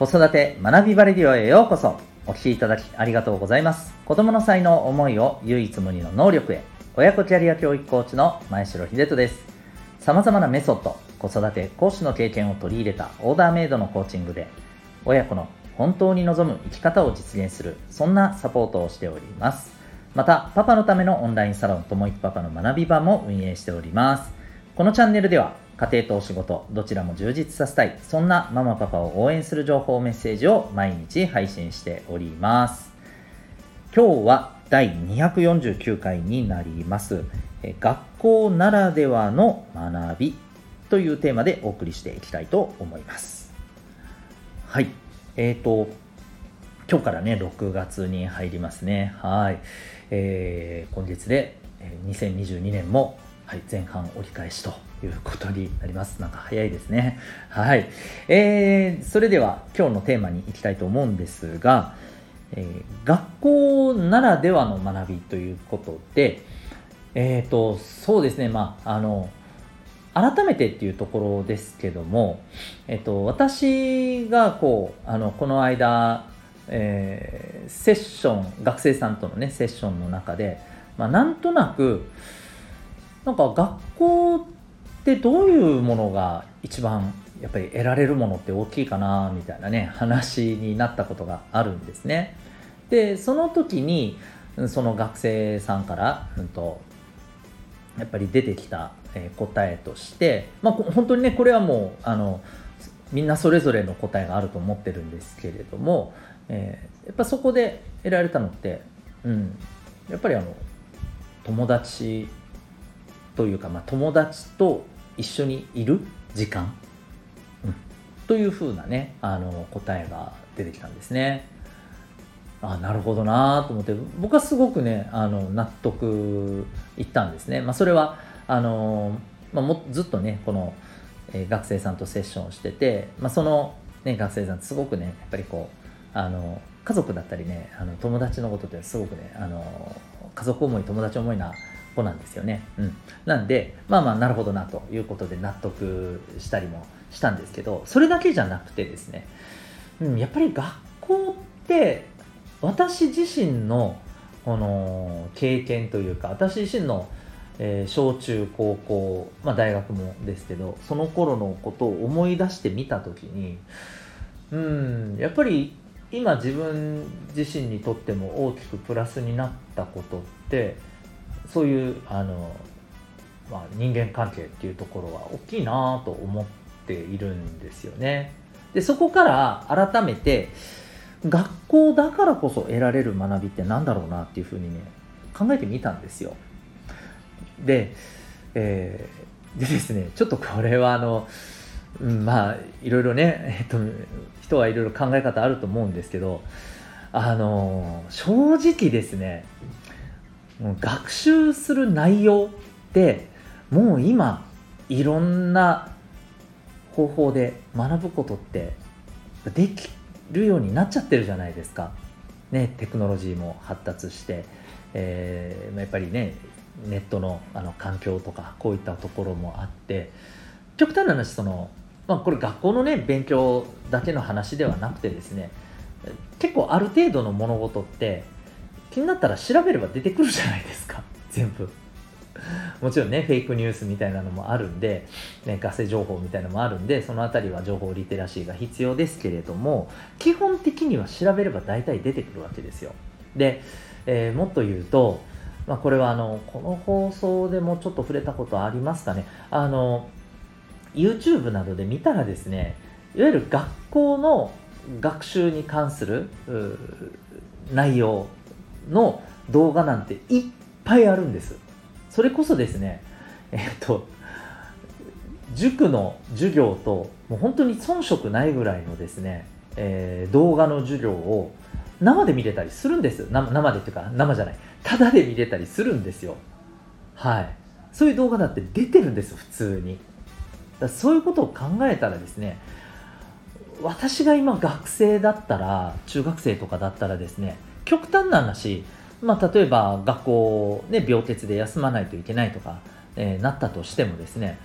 子育て学びバレディオへようこそ。お聞きいただきありがとうございます。子供の才能思いを唯一無二の能力へ。親子キャリア教育コーチの前城秀人です。様々なメソッド子育て講師の経験を取り入れたオーダーメイドのコーチングで親子の本当に望む生き方を実現するそんなサポートをしております。またパパのためのオンラインサロンともいくパパの学び場も運営しております。このチャンネルでは家庭とお仕事どちらも充実させたい。そんなママパパを応援する情報メッセージを毎日配信しております。今日は第249回になります。学校ならではの学びというテーマでお送りしていきたいと思います。はい。えーと今日からね6月に入りますね。はい、えー、今月で2022年も、はい、前半折り返しということになります。なんか早いですね。はい。えー、それでは今日のテーマに行きたいと思うんですが、えー、学校ならではの学びということで、えっ、ー、と、そうですね、まあ、あの、改めてっていうところですけども、えっ、と、私がこう、あの、この間、えー、セッション、学生さんとのね、セッションの中で、まあ、なんとなく、なんか学校でどういうものが一番やっぱり得られるものって大きいかなみたいなね話になったことがあるんですね。でその時にその学生さんから、うんと、やっぱり出てきた答えとして、まあ、本当にねこれはもうあのみんなそれぞれの答えがあると思ってるんですけれども、えー、やっぱそこで得られたのって、うん、やっぱりあの友達というか、まあ、友達と一緒にいる時間、うん、というふうなねあの答えが出てきたんですね。あなるほどなと思って僕はすごくねあの納得いったんですね。まあ、それはあの、まあ、もずっとねこの、えー、学生さんとセッションをしてて、まあ、その、ね、学生さんすごくねやっぱりこうあの家族だったりねあの友達のことってすごくねあの家族思い友達思いな子なんですよね。うん、なんでまあまあなるほどなということで納得したりもしたんですけどそれだけじゃなくてですね、うん、やっぱり学校って私自身のこの経験というか私自身の、えー、小中高校、まあ、大学もですけどその頃のことを思い出してみた時にうんやっぱり今自分自身にとっても大きくプラスになったことってそういうあの、まあ、人間関係っていうところは大きいなと思っているんですよね。でそこから改めて学校だからこそ得られる学びって何だろうなっていうふうにね考えてみたんですよ。で,、えー、でですねちょっとこれはあの、うん、まあいろいろね、えっと、人はいろいろ考え方あると思うんですけどあの正直ですね学習する内容ってもう今いろんな方法で学ぶことってできるようになっちゃってるじゃないですか。ね、テクノロジーも発達して、えー、やっぱりねネットのあの環境とかこういったところもあって極端な話その、まあ、これ学校のね勉強だけの話ではなくてですね結構ある程度の物事って気になったら調べれば出てくるじゃないですか。全部。もちろんねフェイクニュースみたいなのもあるんで、ね、ガセ情報みたいなのもあるんでその辺りは情報リテラシーが必要ですけれども基本的には調べれば大体出てくるわけですよ。で、えー、もっと言うと、まあ、これはあのこの放送でもちょっと触れたことありますかね。あの YouTube などで見たらですねいわゆる学校の学習に関する内容の動画なんていっぱいあるんです。それこそですねえっと塾の授業ともう本当に遜色ないぐらいのですね、えー、動画の授業を生で見れたりするんです。生でっていうか生じゃない。ただで見れたりするんですよ。はい。そういう動画だって出てるんです普通に。だそういうことを考えたらですね私が今学生だったら中学生とかだったらですね極端な話、まあ、例えば学校、ね、病欠で休まないといけないとか、えー、なったとしてもですね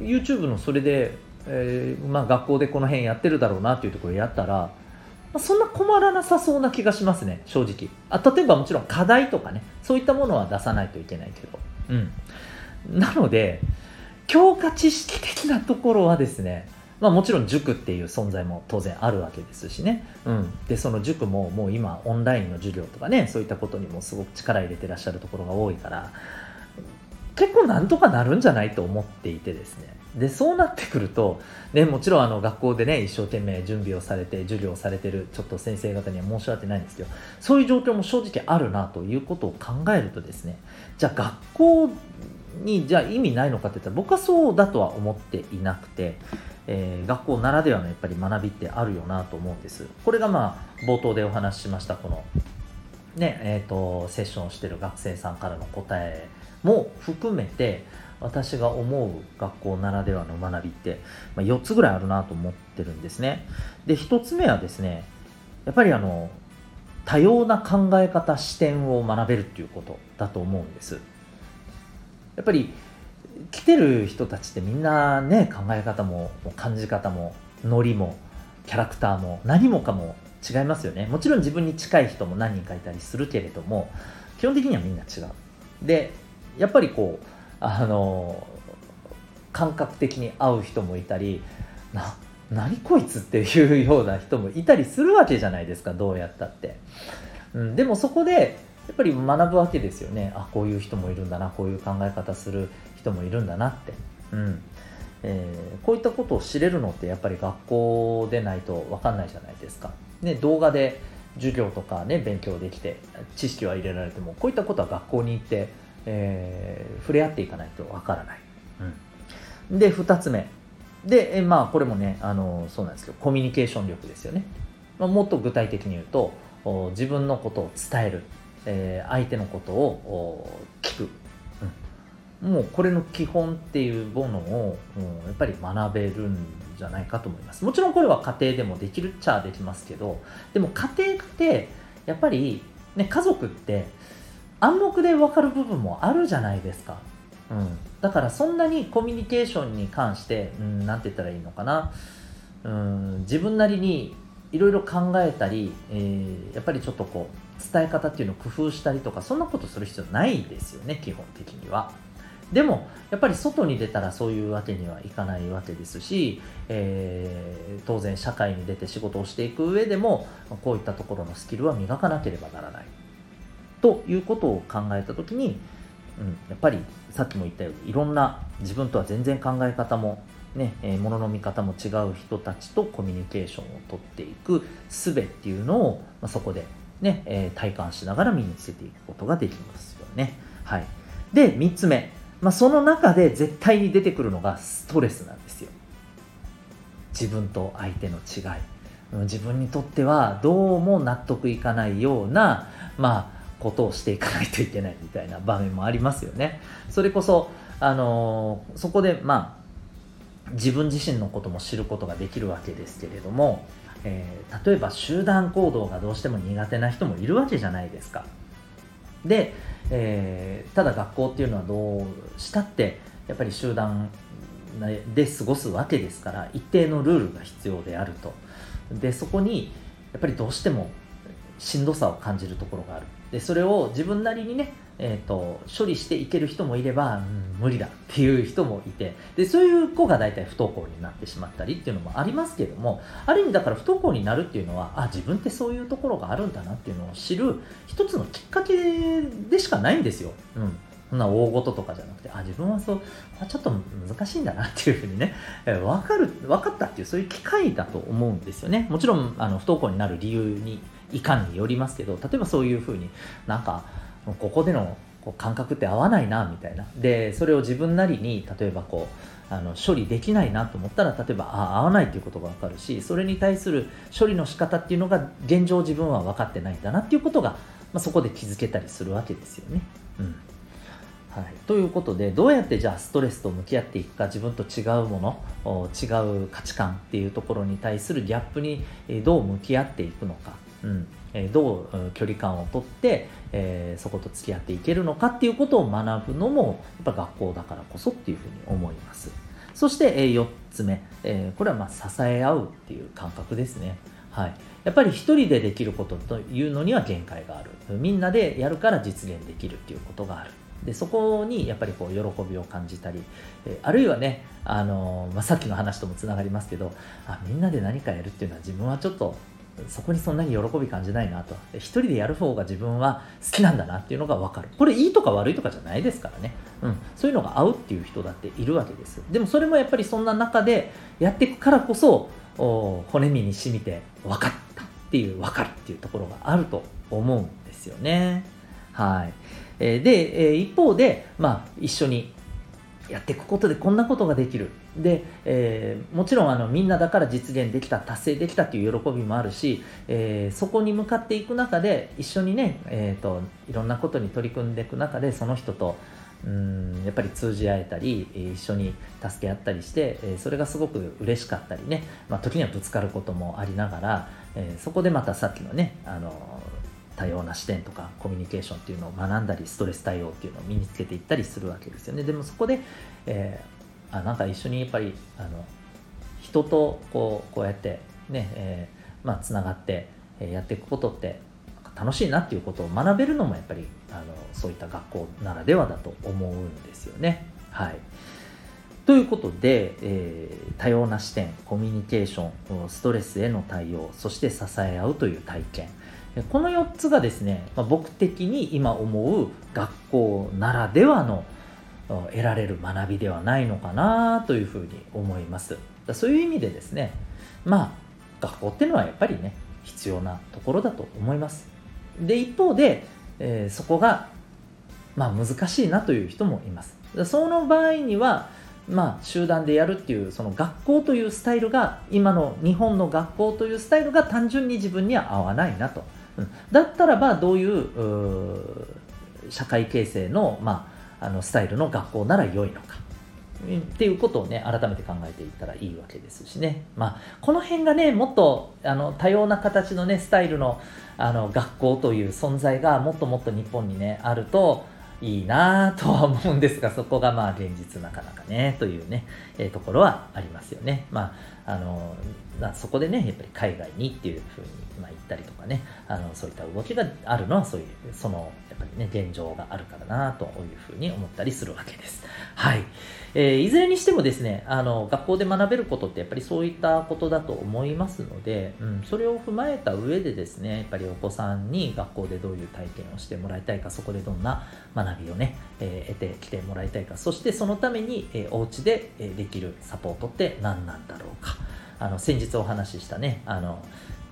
YouTube のそれでえー、まあ、学校でこの辺やってるだろうなっていうところやったら、まあ、そんな困らなさそうな気がしますね正直。あ例えばもちろん課題とかねそういったものは出さないといけないけど。うん。なので強化知識的なところはですねまあ、もちろん塾っていう存在も当然あるわけですしね、うん、でその塾ももう今オンラインの授業とかねそういったことにもすごく力入れてらっしゃるところが多いから結構なんとかなるんじゃないと思っていてですね。でそうなってくると、ね、もちろんあの学校でね一生懸命準備をされて授業をされてるちょっと先生方には申し訳ないんですけどそういう状況も正直あるなということを考えるとですねじゃあ学校にじゃあ意味ないのかって言ったら僕はそうだとは思っていなくてえー、学校ならではのやっぱり学びってあるよなと思うんです。これがまあ冒頭でお話ししましたこのねえーと、セッションをしてる学生さんからの答えも含めて私が思う学校ならではの学びって、まあ、4つぐらいあるなと思ってるんですね。で1つ目はですねやっぱりあの多様な考え方視点を学べるっていうことだと思うんです。やっぱり来てる人たちってみんなね考え方も感じ方もノリもキャラクターも何もかも違いますよね。もちろん自分に近い人も何人かいたりするけれども基本的にはみんな違う。でやっぱりこうあの感覚的に合う人もいたりな何こいつっていうような人もいたりするわけじゃないですかどうやったって、うん、でもそこでやっぱり学ぶわけですよね。あこういう人もいるんだなこういう考え方する人もいるんだなって、うん。えー、こういったことを知れるのってやっぱり学校でないと分かんないじゃないですか、ね、動画で授業とかね勉強できて知識は入れられてもこういったことは学校に行って、えー、触れ合っていかないと分からない、うん、で2つ目。で、えまあこれもねあのそうなんですけどコミュニケーション力ですよね、まあ、もっと具体的に言うと自分のことを伝える。えー、相手のことを聞く、うん、もうこれの基本っていうものをやっぱり学べるんじゃないかと思います。もちろんこれは家庭でもできるっちゃできますけどでも家庭ってやっぱり、ね、家族って暗黙で分かる部分もあるじゃないですか、うん、だからそんなにコミュニケーションに関して、う、んて言ったらいいのかな、うん、自分なりにいろいろ考えたり、えー、やっぱりちょっとこう伝え方っていうのを工夫したりとかそんなことする必要ないですよね基本的には。でもやっぱり外に出たらそういうわけにはいかないわけですし、えー、当然社会に出て仕事をしていく上でもこういったところのスキルは磨かなければならないということを考えた時に、うん、やっぱりさっきも言ったようにいろんな自分とは全然考え方もね、えー、物の見方も違う人たちとコミュニケーションをとっていく術っていうのを、まあ、そこでね、えー、体感しながら身につけていくことができますよね。はい。で、3つ目。まあ、その中で絶対に出てくるのがストレスなんですよ。自分と相手の違い。自分にとってはどうも納得いかないような、まあ、ことをしていかないといけないみたいな場面もありますよね。それこそ、あのー、そこで、まあ、自分自身のことも知ることができるわけですけれども、えー、例えば集団行動がどうしても苦手な人もいるわけじゃないですか。で、えー、ただ学校っていうのはどうしたってやっぱり集団で過ごすわけですから一定のルールが必要であると。でそこにやっぱりどうしてもしんどさを感じるところがある。でそれを自分なりにねえーと、処理していける人もいれば、うん、無理だっていう人もいてでそういう子が大体不登校になってしまったりっていうのもありますけどもある意味だから不登校になるっていうのはあ自分ってそういうところがあるんだなっていうのを知る一つのきっかけでしかないんですよ。うんそんな大事とかじゃなくて、あ、自分はそう、ちょっと難しいんだなっていうふうにね、えー、分かる、分かったっていう、そういう機会だと思うんですよね。もちろん、あの、不登校になる理由に、いかんによりますけど、例えばそういうふうになんか、ここでのこう感覚って合わないなみたいな。でそれを自分なりに例えばこうあの処理できないなと思ったら例えばあ合わないっていうことが分かるしそれに対する処理の仕方っていうのが現状自分は分かってないんだなっていうことが、まあ、そこで気づけたりするわけですよね。うん。はい、ということでどうやってじゃあストレスと向き合っていくか自分と違うもの違う価値観っていうところに対するギャップにどう向き合っていくのか、うん、えどう距離感をとって、え、そこと付き合っていけるのかっていうことを学ぶのもやっぱ学校だからこそっていうふうに思います。そして、え、4つ目、え、これはま支え合うっていう感覚ですね。はい、やっぱり一人でできることというのには限界がある。みんなでやるから実現できるっていうことがある。でそこにやっぱりこう喜びを感じたり、えあるいはね、あのまあ、さっきの話ともつながりますけどあみんなで何かやるっていうのは自分はちょっとそこにそんなに喜び感じないなと。一人でやる方が自分は好きなんだなっていうのが分かる。これいいとか悪いとかじゃないですからね、うん、そういうのが合うっていう人だっているわけですでもそれもやっぱりそんな中でやっていくからこそ骨身に染みて分かったっていう分かるっていうところがあると思うんですよね。はい。で、一方で、まあ、一緒にやっていくことでこんなことができる。で、えー、もちろんあのみんなだから実現できた達成できたっていう喜びもあるし、えー、そこに向かっていく中で一緒にね、えーと、いろんなことに取り組んでいく中でその人とうんやっぱり通じ合えたり一緒に助け合ったりして、えそれがすごく嬉しかったりね、まあ、時にはぶつかることもありながら、えそこでまたさっきのねあの多様な視点とかコミュニケーションっていうのを学んだりストレス対応っていうのを身につけていったりするわけですよね。でもそこで、えー、あなんか一緒にやっぱりあの人とこうこうやってね、えー、まあ、つながってやっていくことって楽しいなっていうことを学べるのもやっぱりあのそういった学校ならではだと思うんですよね。はい、ということで、えー、多様な視点コミュニケーションストレスへの対応そして支え合うという体験この4つがですね、まあ、僕的に今思う学校ならではの得られる学びではないのかなというふうに思います。そういう意味でですねまあ学校っていうのはやっぱりね必要なところだと思います。で一方で、えー、そこがまあ難しいなという人もいます。その場合にはまあ、集団でやるっていうその学校というスタイルが今の日本の学校というスタイルが単純に自分には合わないなと。だったらばどういう社会形成の,、まあ、あのスタイルの学校なら良いのかっていうことをね改めて考えていったらいいわけですしね、まあ、この辺がねもっとあの多様な形のねスタイルのあの学校という存在がもっともっと日本にねあるといいなとは思うんですがそこがまあ現実なかなかねというね、えー、ところはありますよね。まああのそこでねやっぱり海外にっていうふうに、まあ、言ったりとかねあのそういった動きがあるのはそういうそのやっぱりね現状があるからなというふうに思ったりするわけです。はい、えー、いずれにしてもですねあの学校で学べることってやっぱりそういったことだと思いますので、うん、それを踏まえた上でですねやっぱりお子さんに学校でどういう体験をしてもらいたいかそこでどんな学びをね、えー、得てきてもらいたいかそしてそのために、えー、お家でできるサポートって何なんだろうかあの先日お話ししたねあの、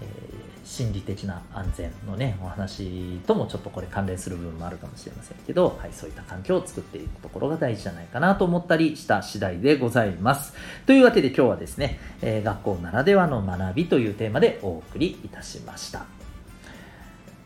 えー心理的な安全のね、お話ともちょっとこれ関連する部分もあるかもしれませんけど、はい、そういった環境を作っていくところが大事じゃないかなと思ったりした次第でございます。というわけで今日はですね、えー、学校ならではの学びというテーマでお送りいたしました。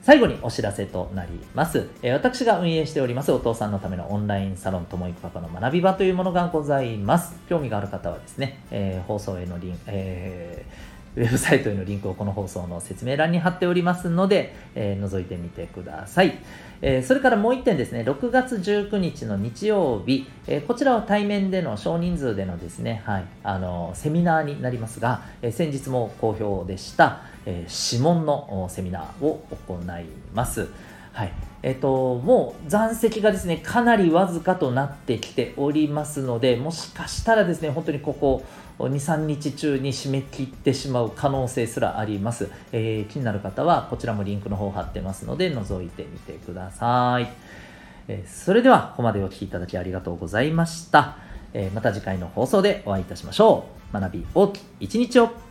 最後にお知らせとなります。え、私が運営しておりますお父さんのためのオンラインサロンともいくパパの学び場というものがございます。興味がある方はですね、えー、放送へのリンク、えーウェブサイトへのリンクをこの放送の説明欄に貼っておりますので、えー、覗いてみてください。えー、それからもう1点ですね、6月19日の日曜日、えー、こちらは対面での少人数でのですね、はい、あのセミナーになりますが、え先日も好評でした、え指紋のセミナーを行います。はいえっと、もう残席がですねかなりわずかとなってきておりますのでもしかしたらですね本当にここ23日中に締め切ってしまう可能性すらあります、えー、気になる方はこちらもリンクの方貼ってますので覗いてみてください、えー、それではここまでお聴きいただきありがとうございました、えー、また次回の放送でお会いいたしましょう。学び大きい一日を。